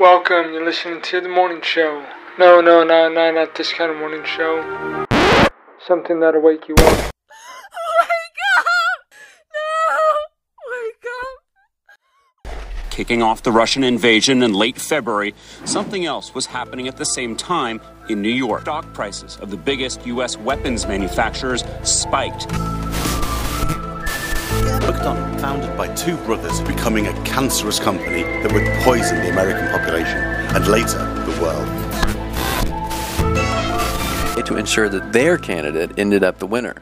Welcome, you're listening to the morning show. No, no, no, no, not this kind of morning show. Something that'll wake you up. Wake up! No! Wake up! Kicking off the Russian invasion in late February, something else was happening at the same time in New York. Stock prices of the biggest U.S. weapons manufacturers spiked. Buckton, founded by two brothers, becoming a cancerous company that would poison the American population and later the world. To ensure that their candidate ended up the winner.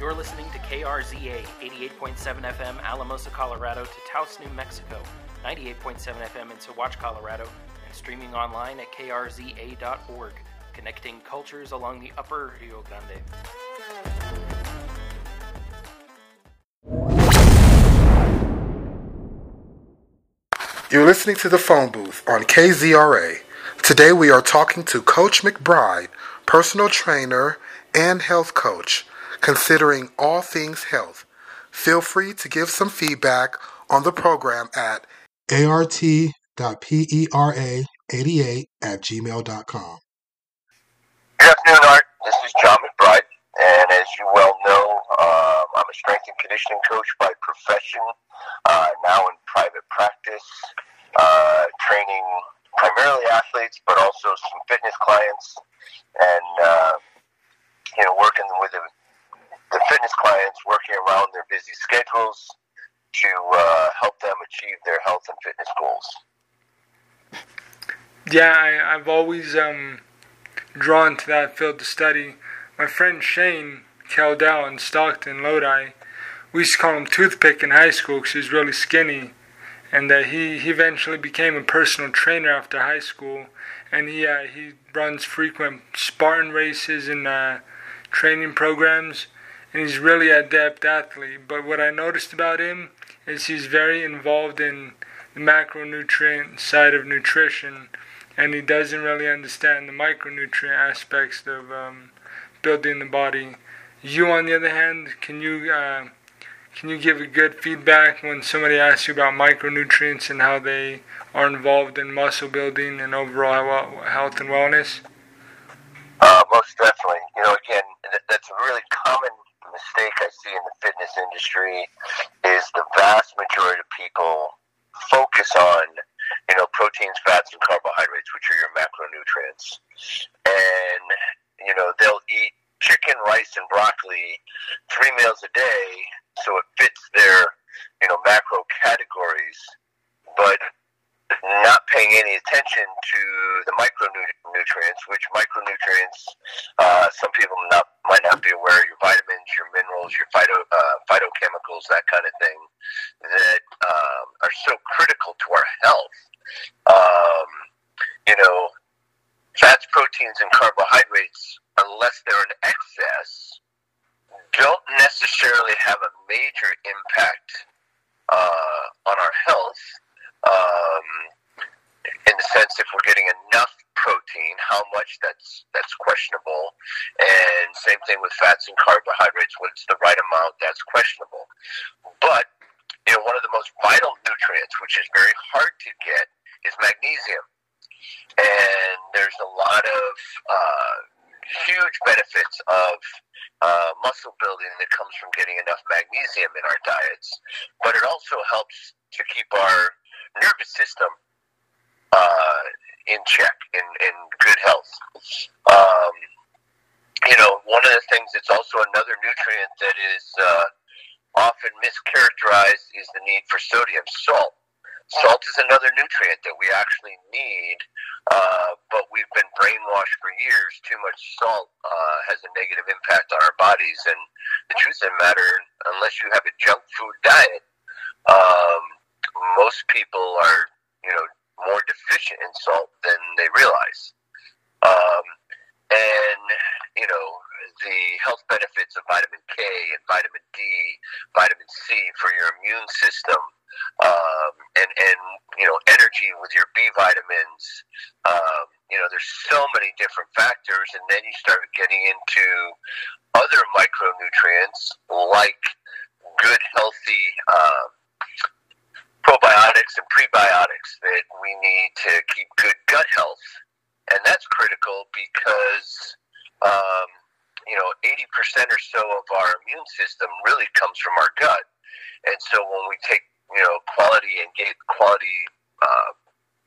You're listening to KRZA 88.7 FM Alamosa, Colorado to Taos, New Mexico, 98.7 FM in Saguache, Colorado, and streaming online at krza.org, connecting cultures along the upper Rio Grande. You're listening to the phone booth on KZRA. Today we are talking to Coach McBride, personal trainer and health coach, considering all things health. Feel free to give some feedback on the program at art.pera88 at gmail.com. Good afternoon, Art. This is John McBride, and as you well know, um, I'm a strength and conditioning coach by profession, uh, now in private practice, uh, training primarily athletes, but also some fitness clients, and uh, you know, working with the, the fitness clients, working around their busy schedules to uh, help them achieve their health and fitness goals. Yeah, I, I've always um, drawn to that field to study. My friend Shane Keldell in Stockton, Lodi, we used to call him Toothpick in high school because he was really skinny. And uh, he, he eventually became a personal trainer after high school. And he, uh, he runs frequent Spartan races and uh, training programs. And he's really adept athlete. But what I noticed about him is he's very involved in the macronutrient side of nutrition and he doesn't really understand the micronutrient aspects of um, building the body. You, on the other hand, can you uh, can you give a good feedback when somebody asks you about micronutrients and how they are involved in muscle building and overall health and wellness? Uh, most definitely. You know, again, th- that's a really common mistake I see in the fitness industry is the vast majority of people focus on, you know, proteins, fats, and carbohydrates, which are your macronutrients. And, you know, they'll eat chicken, rice, and broccoli three meals a day so it fits their, you know, macro categories, but not paying any attention to the micronutrients, which micronutrients, uh, some people not, might not be aware, your vitamins, your minerals, your phyto, uh, phytochemicals, that kind of thing, that um, are so critical to our health. Um, you know, fats, proteins, and carbohydrates, unless they're in excess, don't necessarily have a major impact uh, on our health. Um, in the sense, if we're getting enough protein, how much that's that's questionable, and same thing with fats and carbohydrates. What's the right amount? That's questionable. But you know, one of the most vital nutrients, which is very hard to get, is magnesium, and there's a lot of uh, huge benefits of uh, muscle building that comes from getting enough magnesium in our diets, but it also helps to keep our nervous system uh, in check, in, in good health. Um, you know, one of the things that's also another nutrient that is uh, often mischaracterized is the need for sodium. Salt. Salt is another nutrient that we actually need, uh, but we've been brainwashed for years. Too much salt uh, has a negative impact on our bodies, and the truth of the matter, unless you have a junk food diet, um, most people are, you know, more deficient in salt than they realize. Um, and, you know, the health benefits of vitamin K and vitamin D, vitamin C for your immune system, um, and, and, you know, energy with your B vitamins. Um, you know, there's so many different factors, and then you start getting into other micronutrients like good, healthy uh, probiotics and prebiotics that we need to keep good gut health. And that's critical because, um, you know, 80% or so of our immune system really comes from our gut. And so when we take, you know, quality and get quality uh,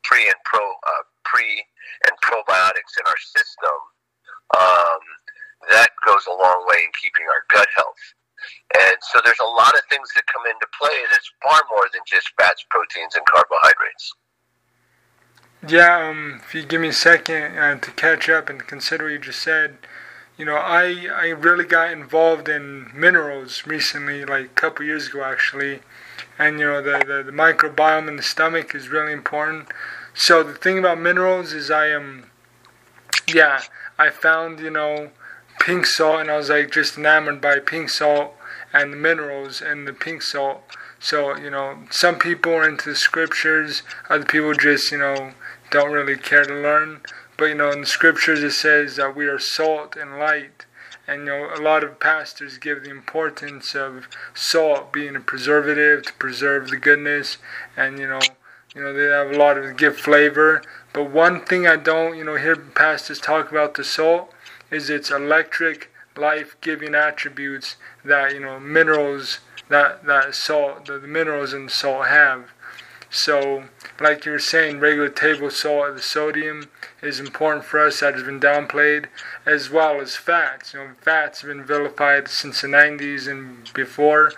pre and pro, uh, pre and probiotics in our system, um, that goes a long way in keeping our gut health. And so there's a lot of things that come into play that's far more than just fats, proteins, and carbohydrates. Yeah, um, if you give me a second uh, to catch up and consider what you just said, you know, I, I really got involved in minerals recently, like a couple years ago actually. And, you know, the, the, the microbiome in the stomach is really important. So the thing about minerals is I am, um, yeah, I found, you know, pink salt, and I was like just enamored by pink salt and the minerals and the pink salt. So, you know, some people are into the scriptures, other people just, you know, don't really care to learn. But, you know, in the scriptures it says that we are salt and light. And, you know, a lot of pastors give the importance of salt being a preservative to preserve the goodness. And, you know, you know, they have a lot of give flavor. But one thing I don't, you know, hear pastors talk about the salt is its electric life-giving attributes that you know minerals that that salt the, the minerals in salt have. So, like you were saying, regular table salt, the sodium is important for us. That has been downplayed, as well as fats. You know, fats have been vilified since the 90s and before,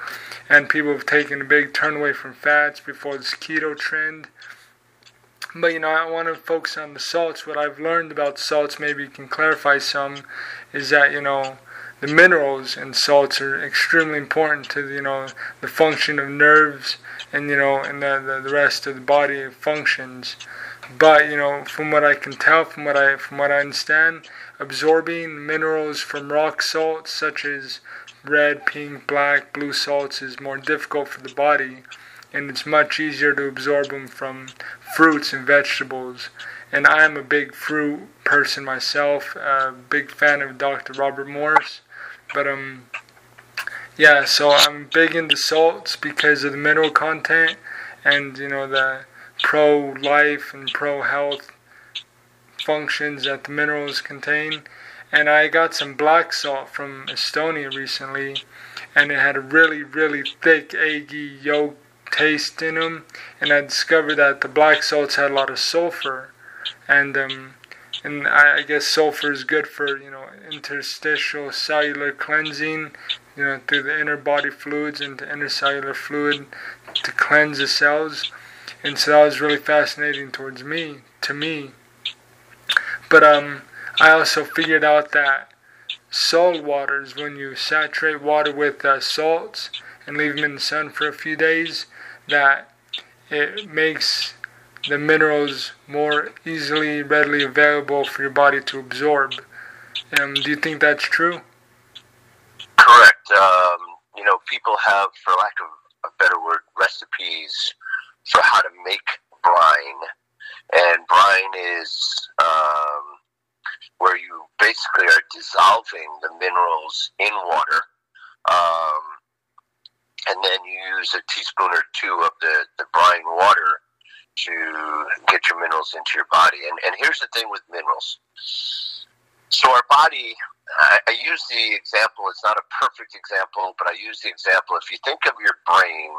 and people have taken a big turn away from fats before this keto trend. But you know, I want to focus on the salts. What I've learned about salts, maybe you can clarify some, is that you know the minerals and salts are extremely important to you know the function of nerves and you know and the, the, the rest of the body functions. But you know, from what I can tell, from what I from what I understand, absorbing minerals from rock salts such as red, pink, black, blue salts is more difficult for the body and it's much easier to absorb them from fruits and vegetables. And I'm a big fruit person myself, a big fan of Dr. Robert Morse. But um, yeah, so I'm big into salts because of the mineral content and you know the pro-life and pro-health functions that the minerals contain. And I got some black salt from Estonia recently, and it had a really, really thick, eggy yolk taste in them, and I discovered that the black salts had a lot of sulfur, and um, and I, I guess sulfur is good for you know interstitial cellular cleansing, you know through the inner body fluids and the intercellular fluid to cleanse the cells, and so that was really fascinating towards me to me. But um, I also figured out that salt waters, when you saturate water with uh, salts and leave them in the sun for a few days, that it makes the minerals more easily, readily available for your body to absorb. Um, do you think that's true? Correct. Um, you know, people have, for lack of a better word, recipes for how to make brine. And brine is um, where you basically are dissolving the minerals in water. Um, and then you use a teaspoon or two of the, the brine water to get your minerals into your body. And, and here's the thing with minerals. So our body, I, I use the example, it's not a perfect example, but I use the example. If you think of your brain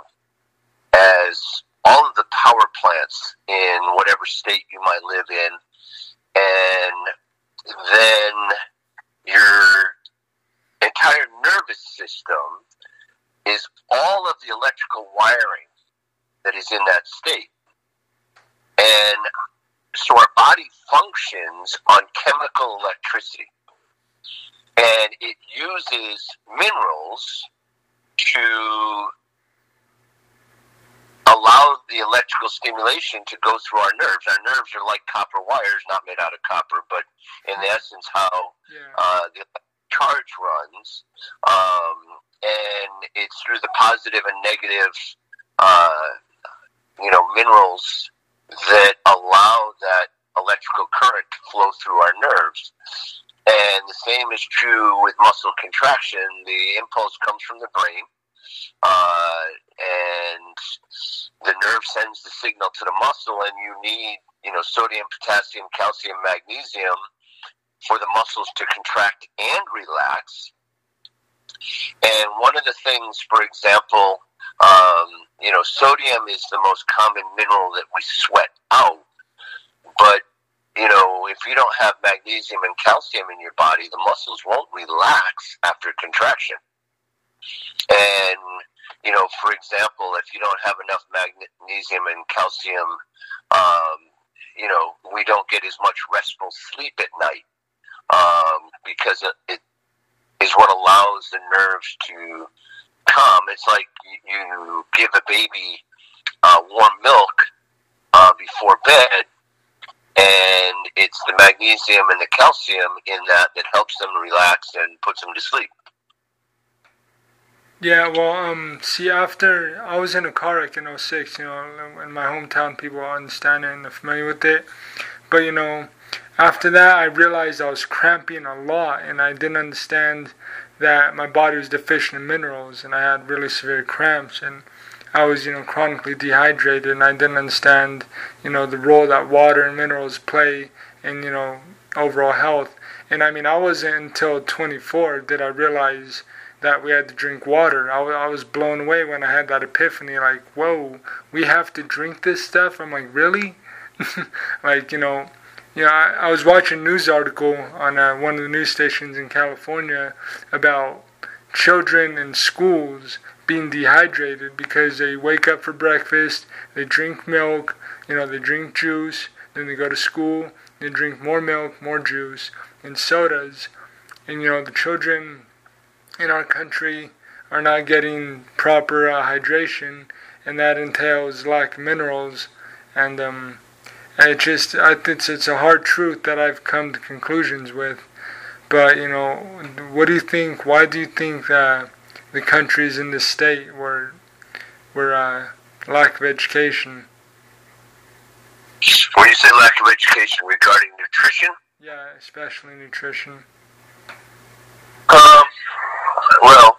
as all of the power plants in whatever state you might live in, and then your entire nervous system is all of the electrical wiring that is in that state. And so our body functions on chemical electricity. And it uses minerals to allow the electrical stimulation to go through our nerves. Our nerves are like copper wires, not made out of copper, but in essence, how uh, the charge runs. Um, and it's through the positive and negative, uh, you know, minerals that allow that electrical current to flow through our nerves. And the same is true with muscle contraction. The impulse comes from the brain, uh, and the nerve sends the signal to the muscle, and you need you know sodium, potassium, calcium, magnesium for the muscles to contract and relax. And one of the things, for example, um, you know, sodium is the most common mineral that we sweat out. But, you know, if you don't have magnesium and calcium in your body, the muscles won't relax after contraction. And, you know, for example, if you don't have enough magnesium and calcium, um, you know, we don't get as much restful sleep at night um, because it, it is what allows the nerves to come. It's like you give a baby uh, warm milk uh, before bed, and it's the magnesium and the calcium in that that helps them relax and puts them to sleep. Yeah, well, um, see, after I was in a car wreck in 06, you know, in my hometown, people understand it and are familiar with it. But, you know, after that, I realized I was cramping a lot and I didn't understand that my body was deficient in minerals and I had really severe cramps and I was, you know, chronically dehydrated and I didn't understand, you know, the role that water and minerals play in, you know, overall health. And I mean, I wasn't until 24 did I realize that we had to drink water. I, I was blown away when I had that epiphany like, whoa, we have to drink this stuff? I'm like, really? like, you know, know, I, I was watching a news article on uh, one of the news stations in California about children in schools being dehydrated because they wake up for breakfast, they drink milk, you know, they drink juice, then they go to school, they drink more milk, more juice, and sodas. And, you know, the children in our country are not getting proper uh, hydration, and that entails lack of minerals. And, um, it just, I think it's, a hard truth that I've come to conclusions with. But, you know, what do you think? Why do you think that the countries in this state were, were uh, lack of education? When you say lack of education regarding nutrition? Yeah, especially nutrition. Um, well,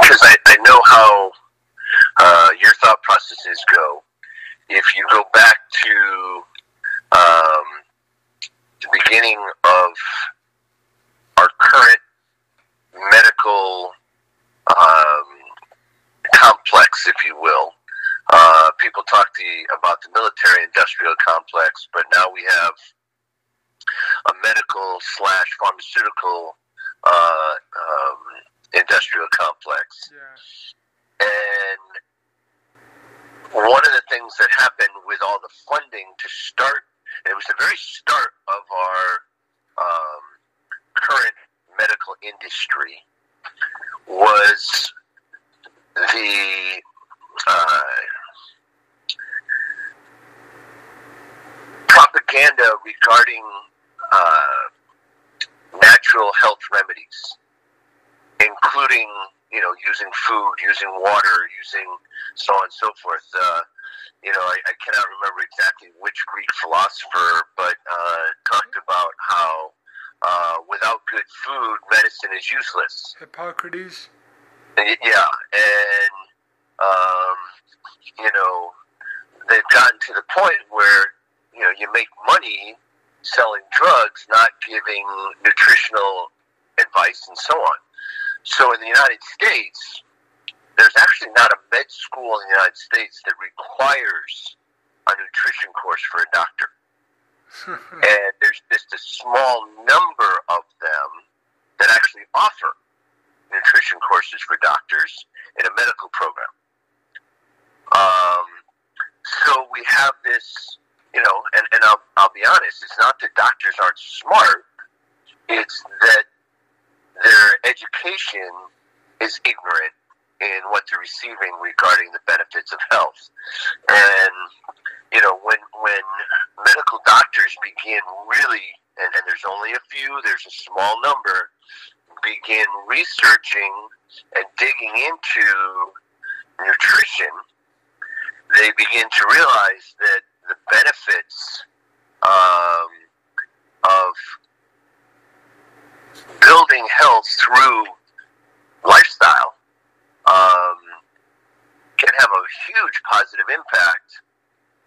because I, I know how uh, your thought processes go if you go back to um, the beginning of our current medical um, complex, if you will, uh, people talk you about the military industrial complex, but now we have a medical slash pharmaceutical uh, um, industrial complex. Yeah. And one of the things that happened with all the funding to start, it was the very start of our um, current medical industry, was the uh, propaganda regarding uh, natural health remedies, including you know, using food, using water, using so on and so forth. Uh, you know, I, I cannot remember exactly which Greek philosopher, but uh, talked about how uh, without good food, medicine is useless. Hippocrates. Yeah, and um, you know, they've gotten to the point where you know you make money selling drugs, not giving nutritional advice and so on. So in the United States, there's actually not a med school in the United States that requires a nutrition course for a doctor. and there's just a small number of them that actually offer nutrition courses for doctors in a medical program. Um, so we have this, you know, and, and I'll, I'll be honest, it's not that doctors aren't smart, it's that their education is ignorant in what they're receiving regarding the benefits of health. And you know, when when medical doctors begin really, and, and there's only a few, there's a small number, begin researching and digging into nutrition, they begin to realize that the benefits um, of building health through lifestyle um, can have a huge positive impact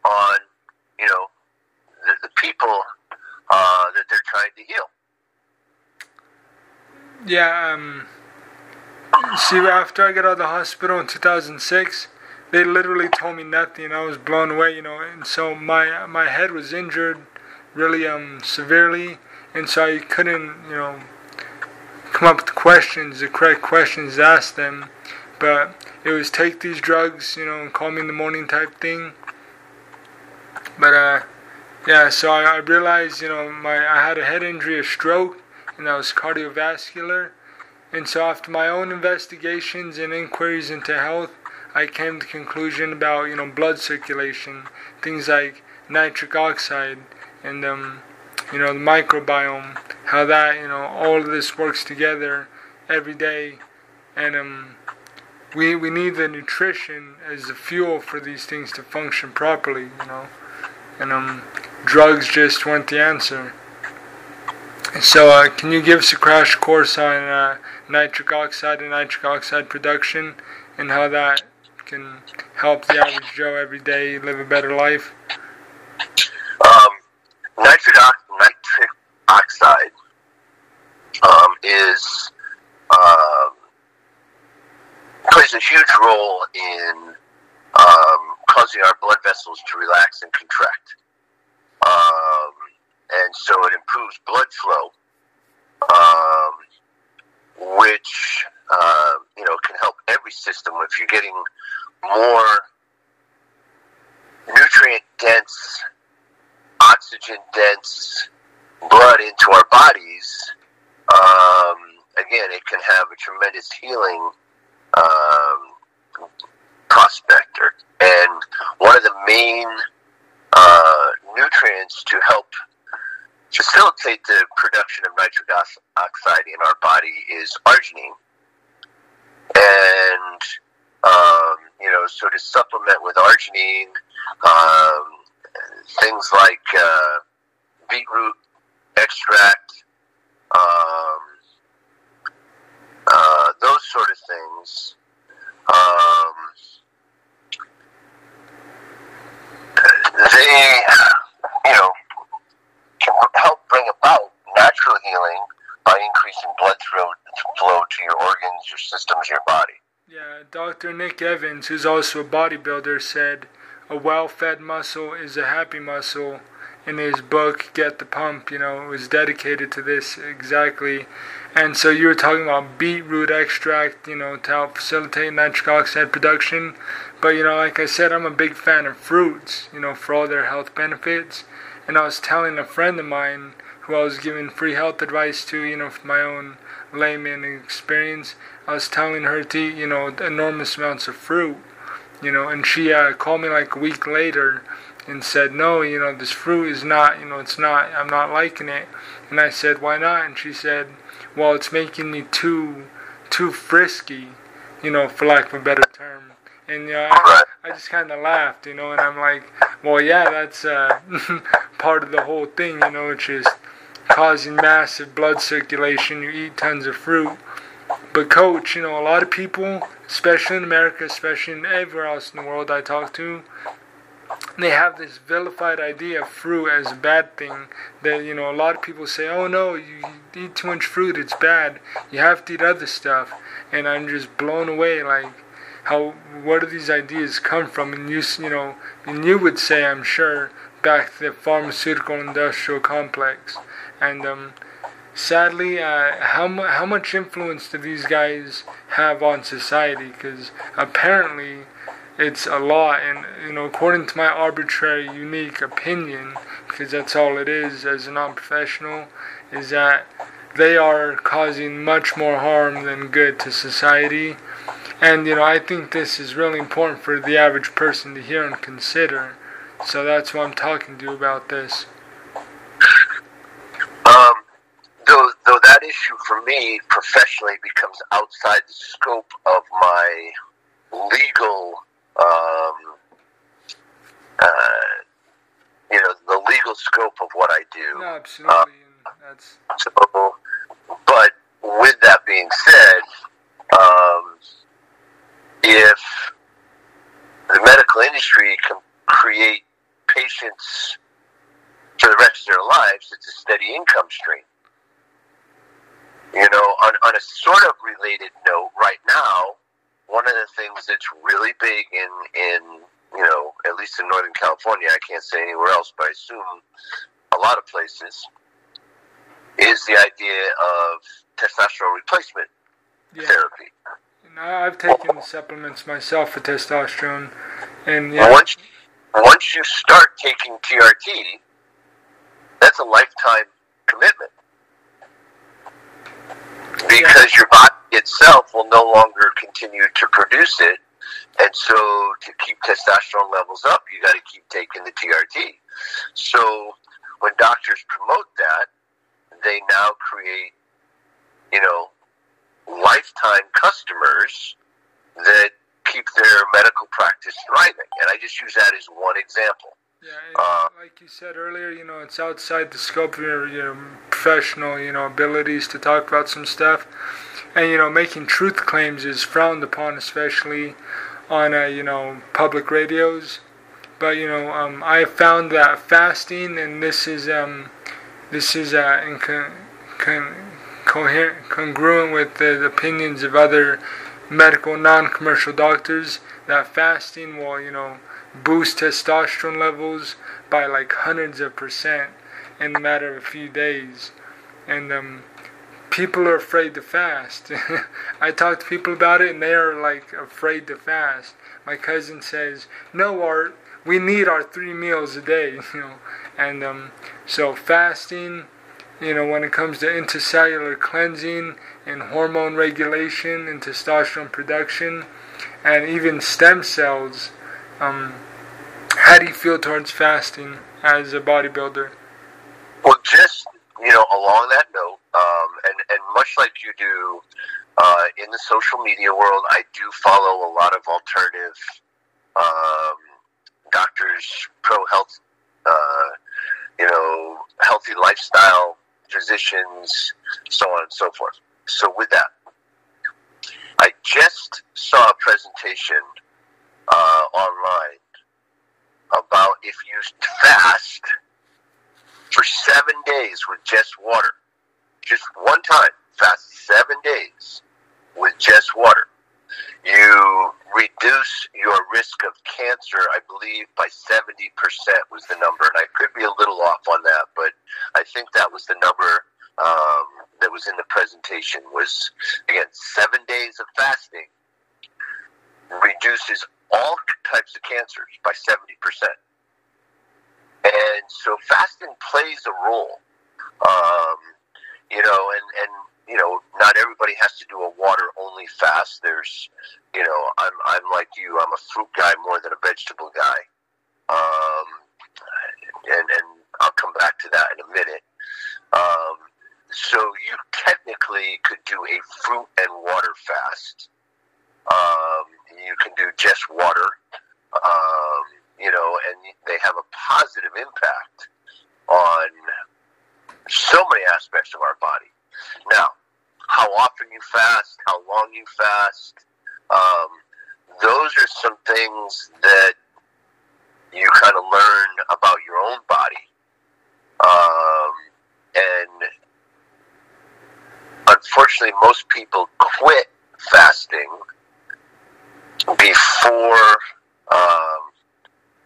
on you know the, the people uh, that they're trying to heal. Yeah. Um, see, after I got out of the hospital in 2006, they literally told me nothing. I was blown away, you know. And so my my head was injured really um, severely, and so I couldn't, you know, come up with questions, the correct questions ask them. But it was take these drugs, you know, and call me in the morning type thing. But uh, yeah, so I, I realized, you know, my I had a head injury, a stroke, and that was cardiovascular. And so after my own investigations and inquiries into health, I came to the conclusion about, you know, blood circulation, things like nitric oxide and um, you know, the microbiome, how that, you know, all of this works together every day and um we we need the nutrition as the fuel for these things to function properly, you know. And um drugs just weren't the answer. So, uh, can you give us a crash course on uh, nitric oxide and nitric oxide production and how that can help the average Joe every day live a better life? Um, nitric, nitric oxide um, is um, plays a huge role in um, causing our blood vessels to relax and contract. Um, and so it improves blood flow, um, which uh, you know can help every system. If you're getting more nutrient dense, oxygen dense blood into our bodies, um, again, it can have a tremendous healing um, prospect. And one of the main uh, nutrients to help facilitate the production of nitric oxide in our body is arginine. And, um, you know, so to supplement with arginine, um, things like uh, beetroot extract, um, uh, sort of things. Um, they, you know, can help bring about natural healing by increasing blood flow, flow to your organs, your systems, your body. Yeah, Dr. Nick Evans, who's also a bodybuilder, said a well fed muscle is a happy muscle. In his book, Get the Pump, you know, was dedicated to this exactly. And so you were talking about beetroot extract, you know, to help facilitate nitric oxide production. But, you know, like I said, I'm a big fan of fruits, you know, for all their health benefits. And I was telling a friend of mine who I was giving free health advice to, you know, from my own layman experience, I was telling her to eat, you know, enormous amounts of fruit, you know, and she uh, called me like a week later and said, no, you know, this fruit is not, you know, it's not, I'm not liking it. And I said, why not? And she said, well, it's making me too, too frisky, you know, for lack of a better term. And you know, I, I just kind of laughed, you know, and I'm like, well, yeah, that's uh, part of the whole thing, you know, it's just causing massive blood circulation. You eat tons of fruit. But, coach, you know, a lot of people, especially in America, especially in everywhere else in the world I talk to, they have this vilified idea of fruit as a bad thing. That you know, a lot of people say, "Oh no, you eat too much fruit, it's bad. You have to eat other stuff." And I'm just blown away, like how where do these ideas come from? And you, you know, and you would say, I'm sure, back to the pharmaceutical industrial complex. And um, sadly, uh, how how much influence do these guys have on society? Because apparently it's a law and you know according to my arbitrary unique opinion because that's all it is as a non-professional is that they are causing much more harm than good to society. And you know i think this is really important for the average person to hear and consider. So that's why i'm talking to you about this. Um, though, though that issue for me professionally becomes outside the scope of my legal um, uh, you know, the legal scope of what I do. No, absolutely. That's... So, but with that being said, um, if the medical industry can create patients for the rest of their lives, it's a steady income stream. You know, on, on a sort of related note, right now, one of the things that's really big in, in, you know, at least in Northern California, I can't say anywhere else, but I assume a lot of places, is the idea of testosterone replacement Yeah. therapy. And I've taken supplements myself for testosterone, and yeah, Once, once you start taking TRT, that's a lifetime commitment because your body itself will no longer continue to produce it, and so to keep testosterone levels up, you got to keep taking the TRT. So when doctors promote that, they now create, you know, lifetime customers that keep their medical practice thriving. And I just use that as one example. Yeah, Uh, like you said earlier, you know, it's outside the scope of your, your professional, you know, abilities to talk about some stuff. And, you know, making truth claims is frowned upon, especially on, uh, you know, public radios. But, you know, um, I found that fasting, and this is, um, this is uh, in con- coherent, congruent with the opinions of other medical non-commercial doctors, that fasting will, you know, boost testosterone levels by like hundreds of percent in the matter of a few days. And um, people are afraid to fast. I talk to people about it and they are like afraid to fast. My cousin says, No, Art, we need our three meals a day, you know. And um, so fasting, you know, when it comes to intercellular cleansing and hormone regulation and testosterone production and even stem cells, um, how do you feel towards fasting as a bodybuilder? Well, just you know, along that note, um, and and much like you do uh, in the social media world, I do follow a lot of alternative um, doctors, pro health, uh, you know, healthy lifestyle physicians, so on and so forth. So with that, I just saw a presentation uh, online about if you fast for seven days with just water. Just one time, fast seven days with just water. You reduce your risk of cancer, I believe, by 70% was the number. And I could be a little off on that, but I think that was the number um, that was in the presentation was, again, seven days of fasting reduces all types of cancers by 70%. And so fasting plays a role. Um, you know, and, and, you know, not everybody has to do a water only fast. There's, you know, I'm, I'm like you, I'm a fruit guy more than a vegetable guy. Um, and, and I'll come back to that in a minute. Um, so you technically could do a fruit and water fast. Um, you can do just water. Um, you know, and they have a positive impact on so many aspects of our body. Now, how often you fast, how long you fast, um, those are some things that you kind of learn about your own body. Um, and unfortunately, most people quit fasting before um,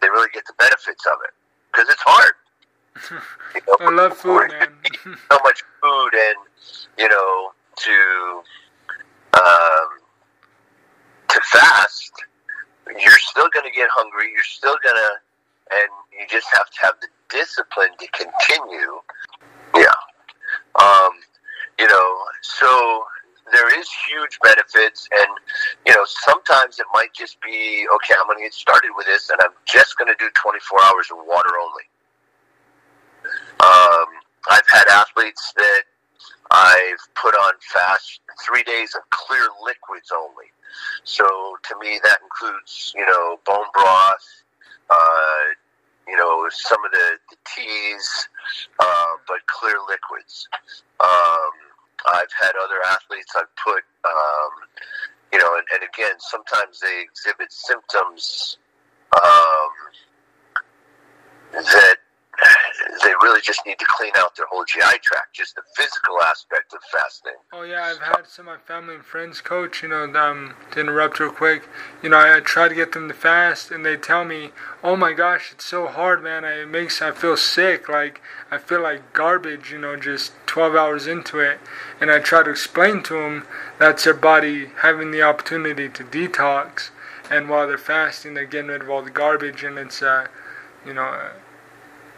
they really get the benefits of it because it's hard. I love food, man. so much food, and you know, to um, to fast, you're still going to get hungry. You're still going to, and you just have to have the discipline to continue. Yeah. Um, you know, so there is huge benefits, and you know, sometimes it might just be okay. I'm going to get started with this, and I'm just going to do 24 hours of water only. Um, I've had athletes that I've put on fast three days of clear liquids only. So to me, that includes you know bone broth, uh, you know some of the, the teas, uh, but clear liquids. Um, I've had other athletes I've put, um, you know, and, and again, sometimes they exhibit symptoms um, that they really just need to clean out their whole GI tract, just the physical aspect of fasting. Oh yeah, I've had some of my family and friends coach. You know, um, to interrupt real quick. You know, I, I try to get them to fast, and they tell me, "Oh my gosh, it's so hard, man. I, it makes I feel sick. Like I feel like garbage. You know, just 12 hours into it." And I try to explain to them that's their body having the opportunity to detox, and while they're fasting, they're getting rid of all the garbage, and it's, uh, you know. Uh,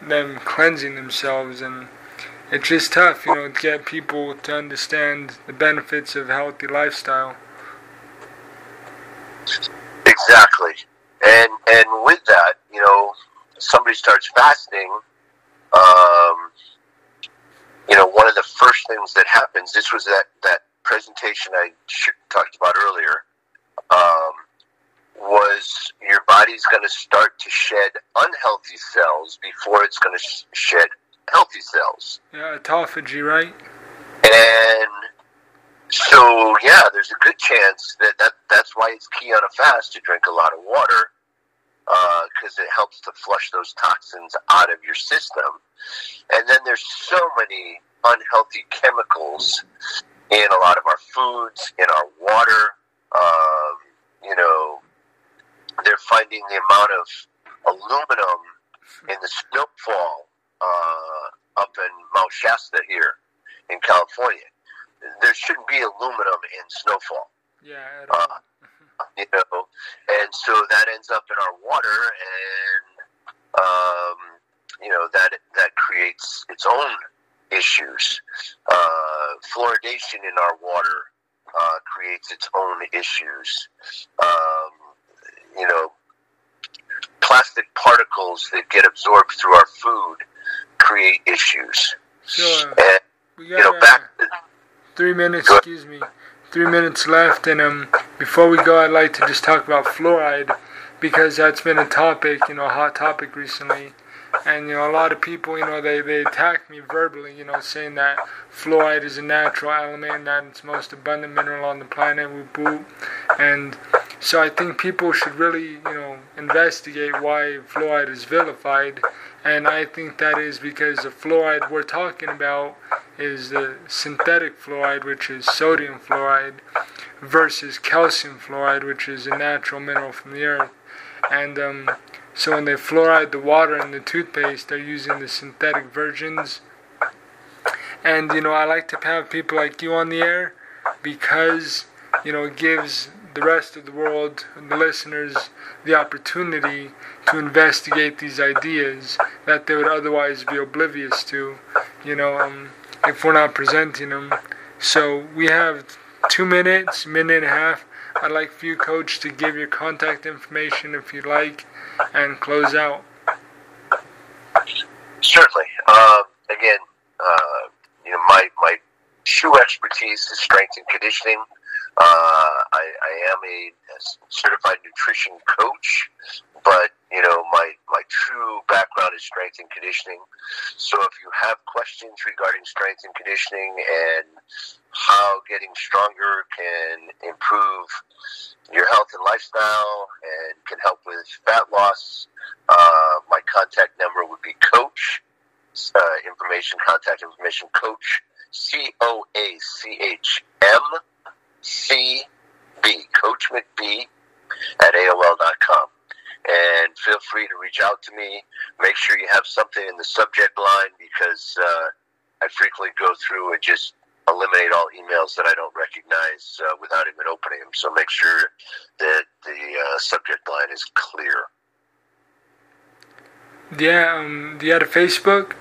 them cleansing themselves and it's just tough, you know, to get people to understand the benefits of a healthy lifestyle. Exactly. And and with that, you know, somebody starts fasting, um, you know, one of the first things that happens, this was that, that presentation I talked about earlier, um, was your body's going to start to shed unhealthy cells before it's going to sh- shed healthy cells. Yeah, autophagy, right? And so, yeah, there's a good chance that, that that's why it's key on a fast to drink a lot of water because uh, it helps to flush those toxins out of your system. And then there's so many unhealthy chemicals in a lot of our foods, in our water. Um, you know, they're finding the amount of aluminum in the snowfall uh, up in Mount Shasta here in California. There shouldn't be aluminum in snowfall. Yeah. Uh, you know, and so that ends up in our water, and um, you know that that creates its own issues. Uh, fluoridation in our water uh, creates its own issues. You know, plastic particles that get absorbed through our food create issues. Sure. And, we got you know, back uh, three minutes. Excuse me. Three minutes left, and um, before we go, I'd like to just talk about fluoride because that's been a topic, you know, a hot topic recently. And you know, a lot of people, you know, they, they attack me verbally, you know, saying that fluoride is a natural element, that it's most abundant mineral on the planet, whoop whoop. And so I think people should really, you know, investigate why fluoride is vilified. And I think that is because the fluoride we're talking about is the synthetic fluoride, which is sodium fluoride, versus calcium fluoride, which is a natural mineral from the earth. And um, so when they fluoride the water in the toothpaste, they're using the synthetic versions. And you know, I like to have people like you on the air because you know it gives the rest of the world, and the listeners, the opportunity to investigate these ideas that they would otherwise be oblivious to. You know, um, if we're not presenting them. So we have two minutes, minute and a half. I'd like for you, Coach, to give your contact information if you'd like, and close out. Certainly. Uh, again, uh, you know, my my true expertise is strength and conditioning. Uh, I, am a certified nutrition coach, but you know my my true background is strength and conditioning. So if you have questions regarding strength and conditioning and how getting stronger can improve your health and lifestyle and can help with fat loss, uh, my contact number would be Coach. Uh, information, contact information, Coach C O A C H M C B, Coach McB at AOL.com. And feel free to reach out to me. Make sure you have something in the subject line because uh, I frequently go through and just eliminate all emails that I don't recognize uh, without even opening them. So make sure that the uh, subject line is clear. Yeah, um, do you have a Facebook?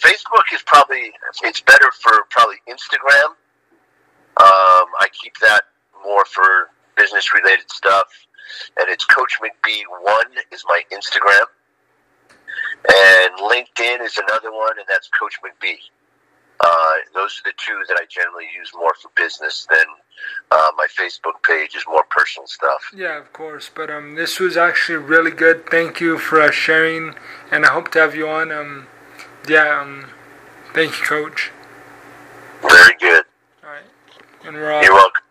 Facebook is probably it's better for probably Instagram. Um, I keep that more for business related stuff, and it's Coach McB one is my Instagram, and LinkedIn is another one, and that's Coach McB. Uh, those are the two that I generally use more for business than uh, my Facebook page is more personal stuff. Yeah, of course. But um, this was actually really good. Thank you for uh, sharing, and I hope to have you on. Um, yeah, um, thank you, Coach. Very good. All right, and we're all. You're welcome.